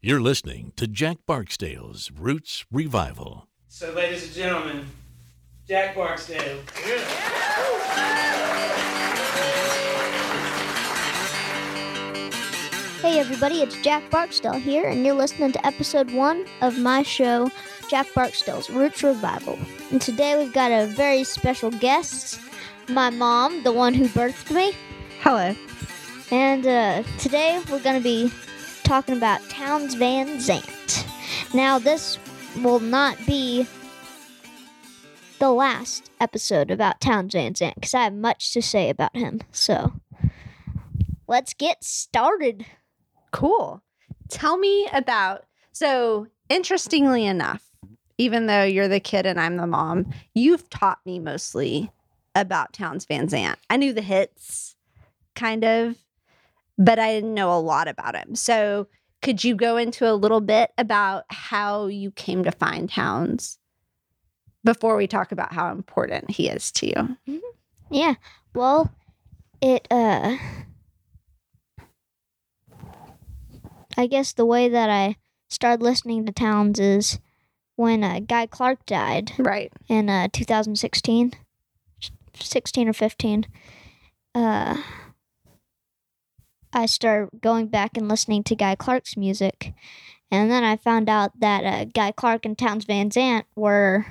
You're listening to Jack Barksdale's Roots Revival. So, ladies and gentlemen, Jack Barksdale. Hey everybody, it's Jack Barksdale here, and you're listening to episode one of my show, Jack Barksdale's Roots Revival. And today we've got a very special guest, my mom, the one who birthed me. Hello. And uh, today we're going to be talking about Townes Van Zandt. Now, this will not be the last episode about Townes Van Zandt because I have much to say about him. So, let's get started. Cool. Tell me about. So, interestingly enough, even though you're the kid and I'm the mom, you've taught me mostly about Townes Van Zandt. I knew the hits, kind of, but I didn't know a lot about him. So, could you go into a little bit about how you came to find Townes before we talk about how important he is to you? Yeah. Well, it uh I guess the way that I started listening to Townes is when uh, Guy Clark died Right. in uh 2016 16 or 15 uh I started going back and listening to Guy Clark's music and then I found out that uh, Guy Clark and Townes Van Zandt were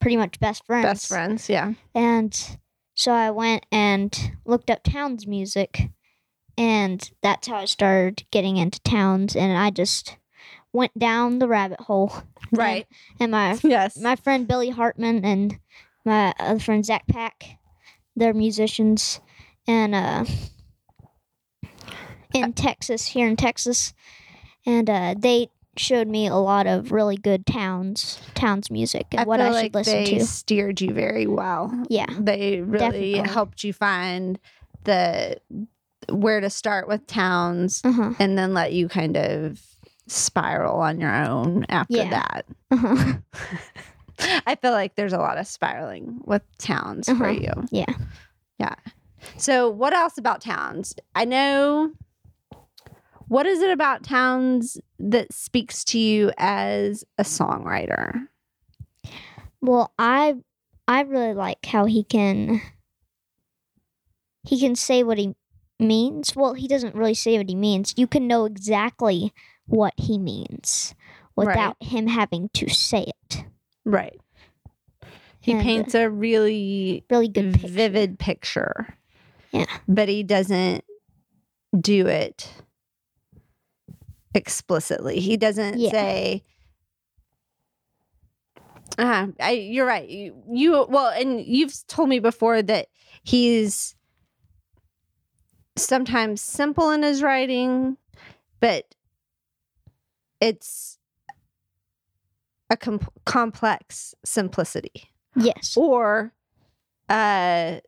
pretty much best friends. Best friends. Yeah. And so I went and looked up Townes music, and that's how I started getting into Townes. And I just went down the rabbit hole. Right. And my Yes. my friend Billy Hartman and my other friend Zach Pack, they're musicians, and uh, in Texas, here in Texas, and uh, they showed me a lot of really good Townes Townes music and I what I like should listen to they to. steered you very well. Yeah. They really Definitely. helped you find the where to start with Townes Uh-huh. and then let you kind of spiral on your own after Yeah. that. Uh-huh. I feel like there's a lot of spiraling with Townes for Uh-huh. you. Yeah. Yeah. So what else about Townes? I know what is it about Townes that speaks to you as a songwriter? Well, I I really like how he can he can say what he means. Well, he doesn't really say what he means. You can know exactly what he means without him having to say it. Right. He And, paints a really Really good picture. vivid picture. Yeah. But he doesn't do it explicitly. He doesn't Yeah. say uh, I, you're right. You, you well, and you've told me before that he's sometimes simple in his writing, but it's a com- complex simplicity Yes. or uh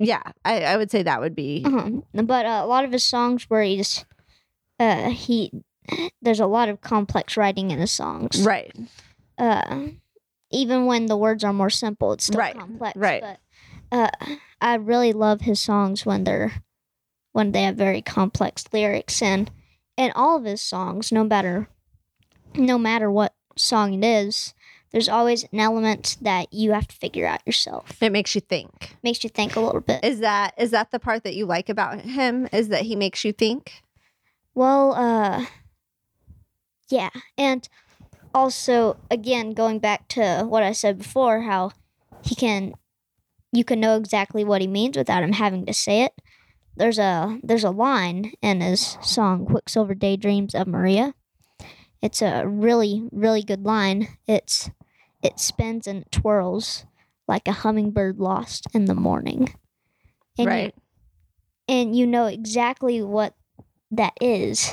yeah I, I would say that would be Uh-huh. But uh, a lot of his songs where he's uh he there's a lot of complex writing in his songs. right uh, even when the words are more simple, it's still Right, complex. right. But uh, I really love his songs when they're when they have very complex lyrics and and all of his songs, no matter no matter what song it is, there's always an element that you have to figure out yourself. it makes you think Makes you think a little bit. is that is that the part that you like about him is that he makes you think Well, uh, yeah, and also again going back to what I said before, how he can, you can know exactly what he means without him having to say it. There's a there's a line in his song "Quicksilver Daydreams of Maria." It's a really really good line. It's it spins and it twirls like a hummingbird lost in the morning. And you- right and you know exactly what that is,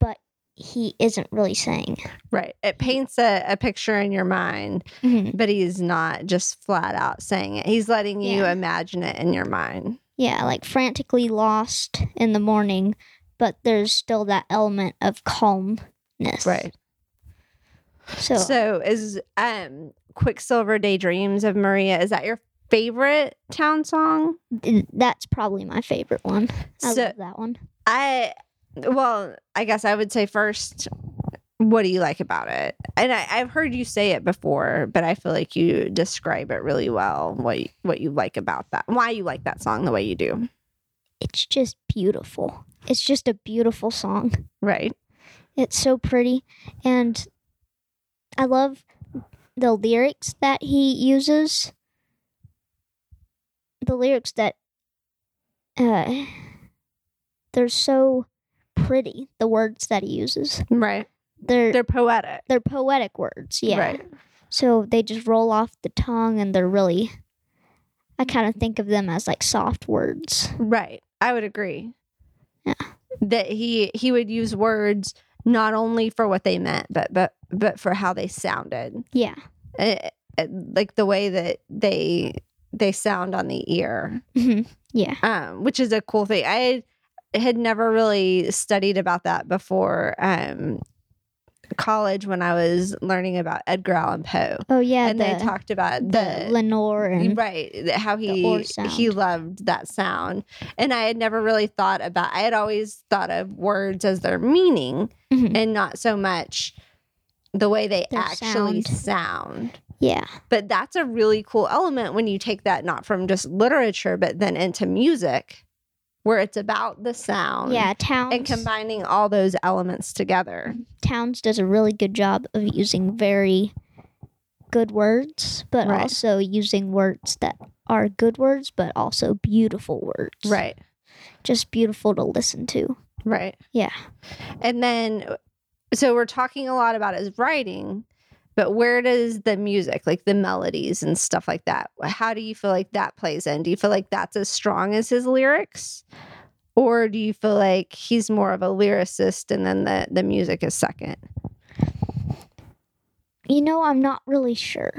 but he isn't really saying. right it paints a, a picture in your mind Mhm. but he's not just flat out saying it he's letting you Yeah. imagine it in your mind Yeah, like frantically lost in the morning, but there's still that element of calmness. right So, So is um Quicksilver Daydreams of Maria, is that your favorite town song? that's probably my favorite one. I So love that one. I well, I guess I would say first, what do you like about it? And I, I've heard you say it before, but I feel like you describe it really well. What you, what you like about that? Why you like that song the way you do? It's just beautiful. It's just a beautiful song. Right. It's so pretty. And I love the lyrics that he uses. The lyrics that uh they're so pretty, the words that he uses. Right. They're They're poetic. they're poetic words, yeah. Right. So they just roll off the tongue and they're really I kind of think of them as like soft words. Right. I would agree. Yeah. That he he would use words not only for what they meant, but but but for how they sounded. Yeah. Uh, uh, like the way that they they sound on the ear. Mhm. Yeah. um, which is a cool thing. I had never really studied about that before um, college when I was learning about Edgar Allan Poe, Oh yeah, and the, they talked about the the. Lenore and Right, how he he loved that sound, and I had never really thought about. I had always thought of words as their meaning, Mhm. and not so much the way they Their actually sound. sound. yeah. But that's a really cool element when you take that not from just literature, but then into music, where it's about the sound. Yeah, Townes And combining all those elements together. Townes does a really good job of using very good words, but Right. also using words that are good words, but also beautiful words. Right. Just beautiful to listen to. Right. Yeah. And then, so we're talking a lot about his writing, but where does the music, like the melodies and stuff like that, how do you feel like that plays in? Do you feel like that's as strong as his lyrics? Or do you feel like he's more of a lyricist and then the, the music is second? You know, I'm not really sure.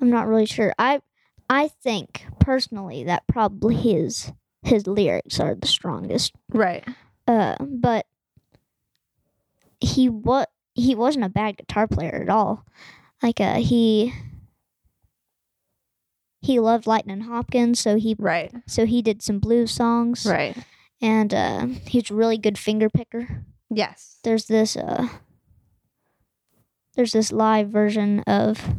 I'm not really sure. I I think personally that probably his his lyrics are the strongest. Right. Uh, but he what he wasn't a bad guitar player at all. Like uh he he loved Lightning Hopkins, so he Right. so he did some blues songs. Right. And uh he's a really good finger picker. Yes. There's this uh there's this live version of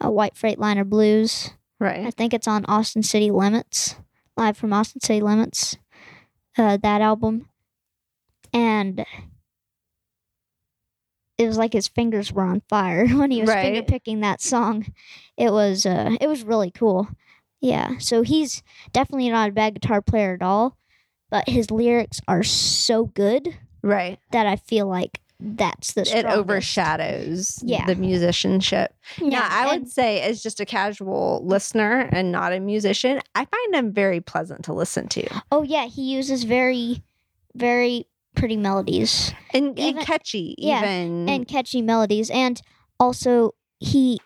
a White Freightliner Blues. Right. I think it's on Austin City Limits, live from Austin City Limits. Uh, that album, and it was like his fingers were on fire when he was finger picking that song. It was uh, it was really cool. Yeah, so he's definitely not a bad guitar player at all, but his lyrics are so good Right. that I feel like that's the It overshadows Yeah. the musicianship. Yeah, Yeah, I would say as just a casual listener and not a musician, I find them very pleasant to listen to. Oh yeah, he uses very, very pretty melodies. And, Even- and catchy, yeah, even and catchy melodies and also he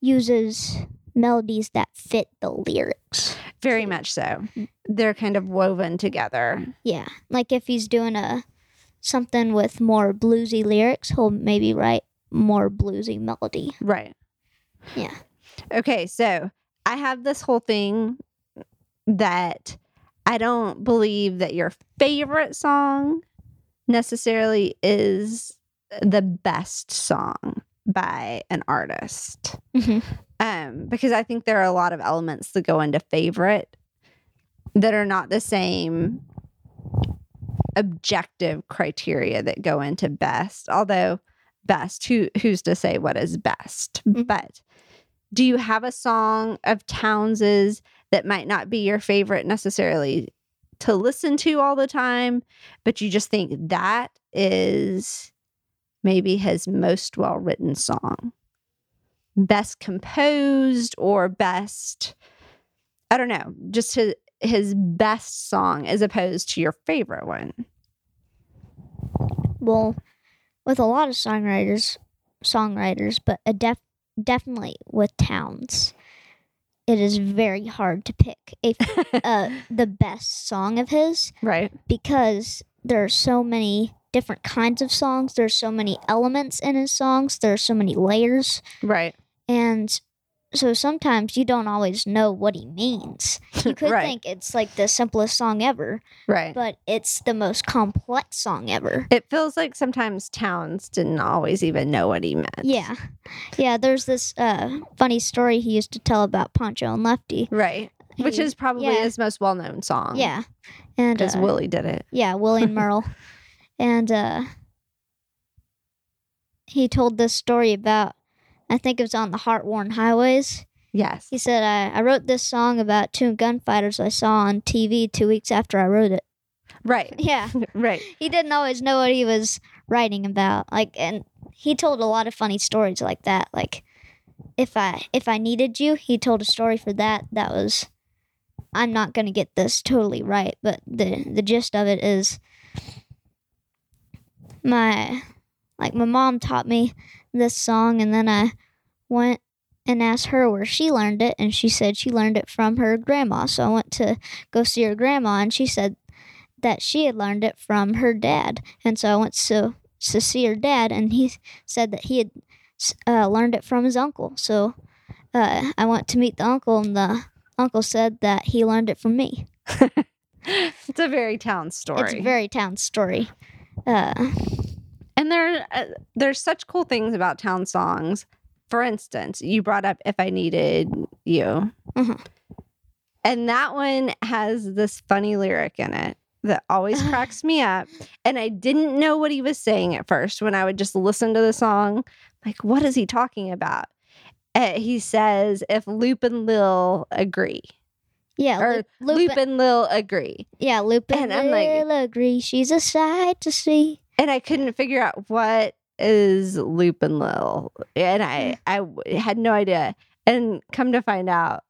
uses melodies that fit the lyrics very much so. Mm. They're kind of woven together. yeah like if he's doing a something with more bluesy lyrics he'll maybe write more bluesy melody Right. yeah Okay, so I have this whole thing that I don't believe that your favorite song necessarily is the best song by an artist. Mhm. Um, because I think there are a lot of elements that go into favorite that are not the same objective criteria that go into best. Although best, who who's to say what is best? Mhm. But do you have a song of Townes's that might not be your favorite necessarily to listen to all the time, but you just think that is maybe his most well written song? Best composed or best, I don't know, just his, his best song as opposed to your favorite one. well with a lot of songwriters songwriters but a def- definitely with Townes it is very hard to pick a uh, the best song of his Right. because there are so many different kinds of songs. There's so many elements in his songs. There are so many layers, Right. and so sometimes you don't always know what he means. You could Right. think it's like the simplest song ever, Right. but it's the most complex song ever. It feels like sometimes Townes didn't always even know what he meant. Yeah. Yeah, there's this uh, funny story he used to tell about Pancho and Lefty. Right. Which is probably yeah. his most well known song. Yeah. And Because uh, Willie did it. Yeah, Willie and Merle. and uh he told this story about I think it was on the Heartworn Highways. Yes. He said I, I wrote this song about two gunfighters I saw on TV two weeks after I wrote it. Right. Yeah. Right. He didn't always know what he was writing about. Like and he told a lot of funny stories like that. Like if I if I needed you, he told a story for that that was I'm not gonna get this totally right, but the the gist of it is my like my mom taught me this song and then I went and asked her where she learned it and she said she learned it from her grandma. So I went to go see her grandma and she said that she had learned it from her dad. And so I went to to see her dad and he said that he had uh, learned it from his uncle. So uh, I went to meet the uncle and the uncle said that he learned it from me. It's a very town story. It's a very town story. Uh, and there, uh, there's such cool things about town songs. For instance, you brought up "If I Needed You," Mhm. and that one has this funny lyric in it that always cracks me up. And I didn't know what he was saying at first when I would just listen to the song. Like, what is he talking about? Uh, he says, "If Loop and Lil agree, yeah, or Loop, Loop, Loop, and Lil agree," yeah, Loop and, and I'm like- Lil agree. She's a sight to see. and I couldn't figure out what is Loop and Lil, and I I had no idea. And come to find out,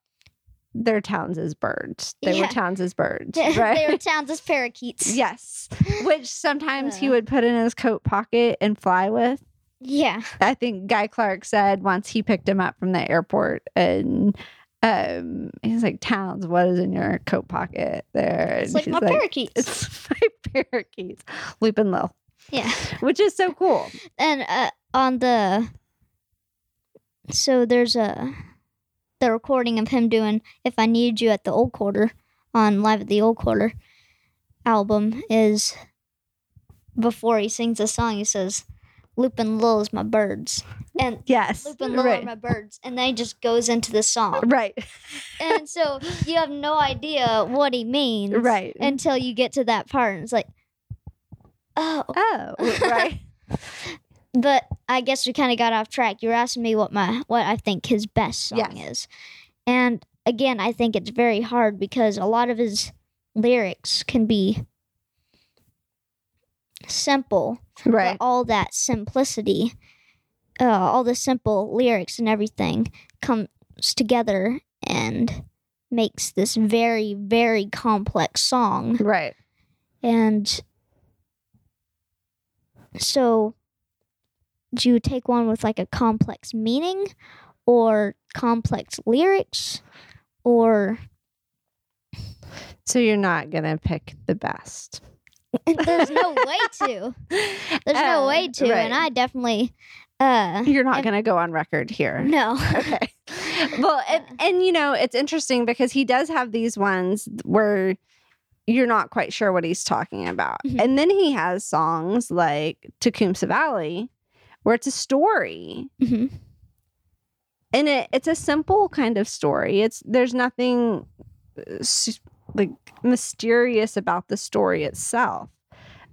they're Townes' as birds. They Yeah. were Townes' as birds, they were Townes as parakeets. yes, which sometimes he Uh. would put in his coat pocket and fly with. Yeah. I think Guy Clark said once he picked him up from the airport and. Um, he's like, Townes, what is in your coat pocket there? It's like my parakeets. It's my parakeets, Loop and Lil, Yeah. which is so cool. and uh, on the so there's a the recording of him doing "If I Need You" at the Old Quarter on Live at the Old Quarter album is before he sings the song. He says, "Loop and Lil is my birds," and Yes, "Loop and Lil right. are my birds," and then he just goes into the song, Right. and so you have no idea what he means, Right. until you get to that part, and it's like, oh, oh, right. but I guess we kind of got off track. You were asking me what my what I think his best song Yes. is, and again, I think it's very hard because a lot of his lyrics can be simple, right. but all that simplicity, uh, all the simple lyrics and everything comes together and makes this very very complex song. Right. And so, do you take one with like a complex meaning or complex lyrics or So you're not gonna pick the best. there's no way to. There's no way to. And. I definitely, uh, You're not and- gonna go on record here. no. Okay. Well, and, and you know, it's interesting because he does have these ones where you're not quite sure what he's talking about. Mhm. And then he has songs like Tecumseh Valley where it's a story. Mhm. and it, it's a simple kind of story it's there's nothing uh, like mysterious about the story itself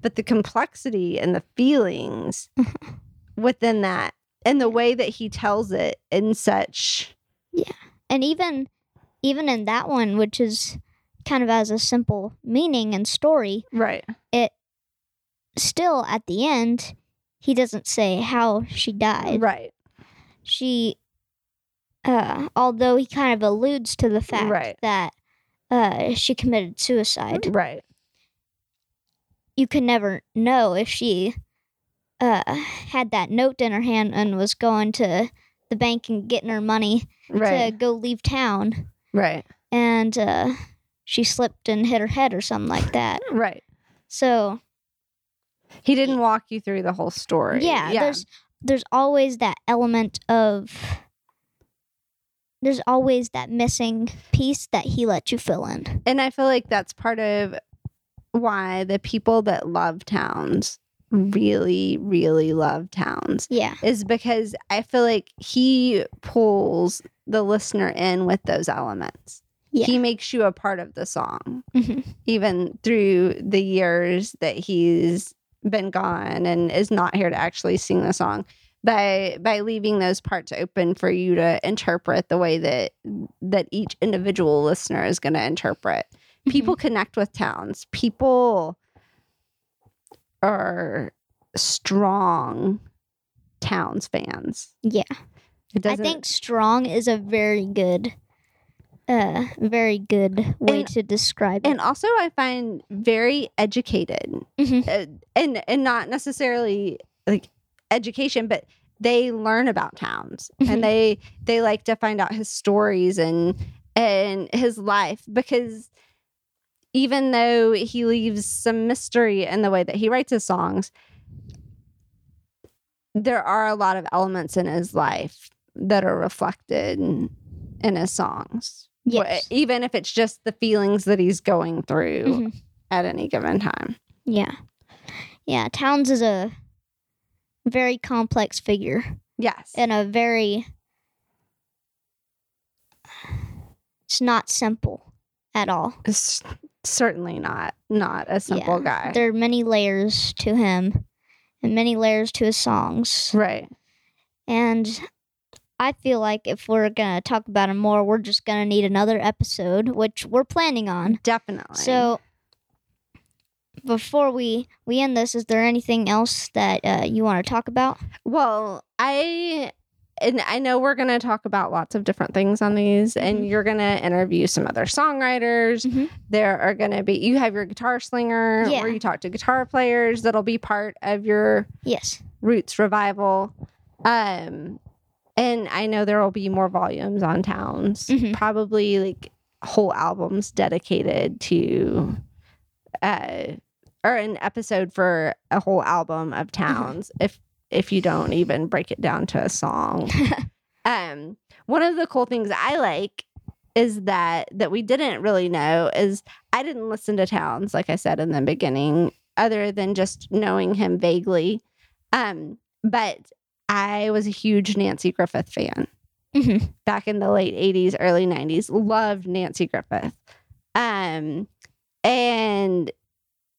but the complexity and the feelings within that and the way that he tells it in such yeah, And even, even in that one, which is kind of as a simple meaning and story, right. It still at the end, he doesn't say how she died. right. She uh although he kind of alludes to the fact Right. that uh she committed suicide. Right. You can never know if she uh had that note in her hand and was going to the bank and getting her money to go leave town. Right. And uh she slipped and hit her head or something like that right so he didn't walk you through the whole story yeah, there's there's always that element of there's always that missing piece that he let you fill in. And I feel like that's part of why the people that love Townes really, really love Townes Yeah. is because I feel like he pulls the listener in with those elements. Yeah. He makes you a part of the song, Mhm. even through the years that he's been gone and is not here to actually sing the song. By by leaving those parts open for you to interpret the way that that each individual listener is going to interpret. People connect with Townes. People are strong Townes fans. Yeah. I think strong is a very good uh very good way And- to describe it. and also I find very educated, Mhm. uh, and and not necessarily like education, but they learn about Townes Mhm. and they they like to find out his stories and and his life because even though he leaves some mystery in the way that he writes his songs, there are a lot of elements in his life that are reflected in his songs. Yes. Even if it's just the feelings that he's going through Mhm. at any given time. Yeah. Yeah, Townes is a very complex figure Yes. and a very it's not simple at all. It's certainly not not a simple Yeah. guy. There are many layers to him and many layers to his songs. Right. And I feel like if we're going to talk about him more, we're just going to need another episode, which we're planning on. Definitely. So before we we end this, is there anything else that uh, you want to talk about? Well, I and I know we're going to talk about lots of different things on these, and Mhm. you're going to interview some other songwriters. Mhm. There are going to be you have your guitar slinger, Yeah. where you talk to guitar players that'll be part of your Yes. roots revival. Um, and I know there will be more volumes on Townes, Mhm. probably like whole albums dedicated to, uh, or an episode for a whole album of Townes. If if you don't even break it down to a song, um, one of the cool things I like is that that we didn't really know is I didn't listen to Townes like I said in the beginning, other than just knowing him vaguely. Um, but I was a huge Nanci Griffith fan Mhm. back in the late 80s, early 90s. Loved Nanci Griffith. Um, and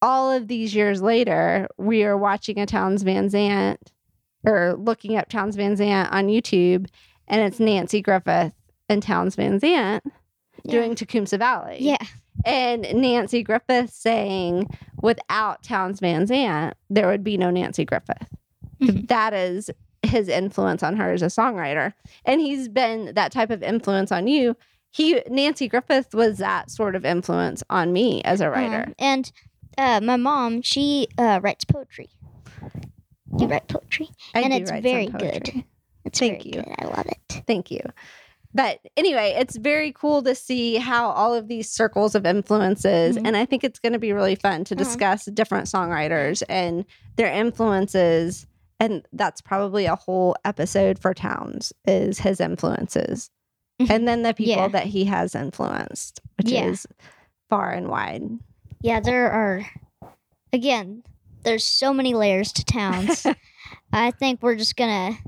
all of these years later, we are watching a Townes Van Zandt or looking up Townes Van Zandt on YouTube, and it's Nanci Griffith and Townes Van Zandt Yeah. doing Tecumseh Valley. Yeah. And Nanci Griffith saying, without Townes Van Zandt, there would be no Nanci Griffith. Mhm. That is his influence on her as a songwriter. And he's been that type of influence on you. He Nanci Griffith was that sort of influence on me as a writer. Um, and uh, my mom, she uh, writes poetry. You write poetry, I and it's very good. It's Thank very you. good. I love it. Thank you. But anyway, it's very cool to see how all of these circles of influences, Mhm. and I think it's going to be really fun to Uh-huh. discuss different songwriters and their influences. And that's probably a whole episode for Townes is his influences, Mhm. and then the people Yeah. that he has influenced, which Yeah. is far and wide. Yeah, there are. Again, there's so many layers to Townes. I think we're just gonna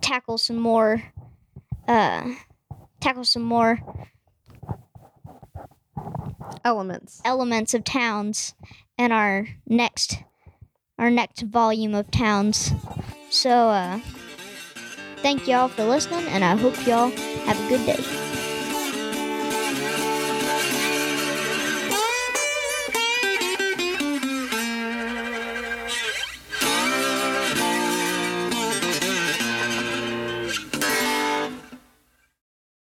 tackle some more. Uh, tackle some more Elements. elements of Townes in our next our next volume of Townes. So uh thank y'all for listening and I hope y'all have a good day.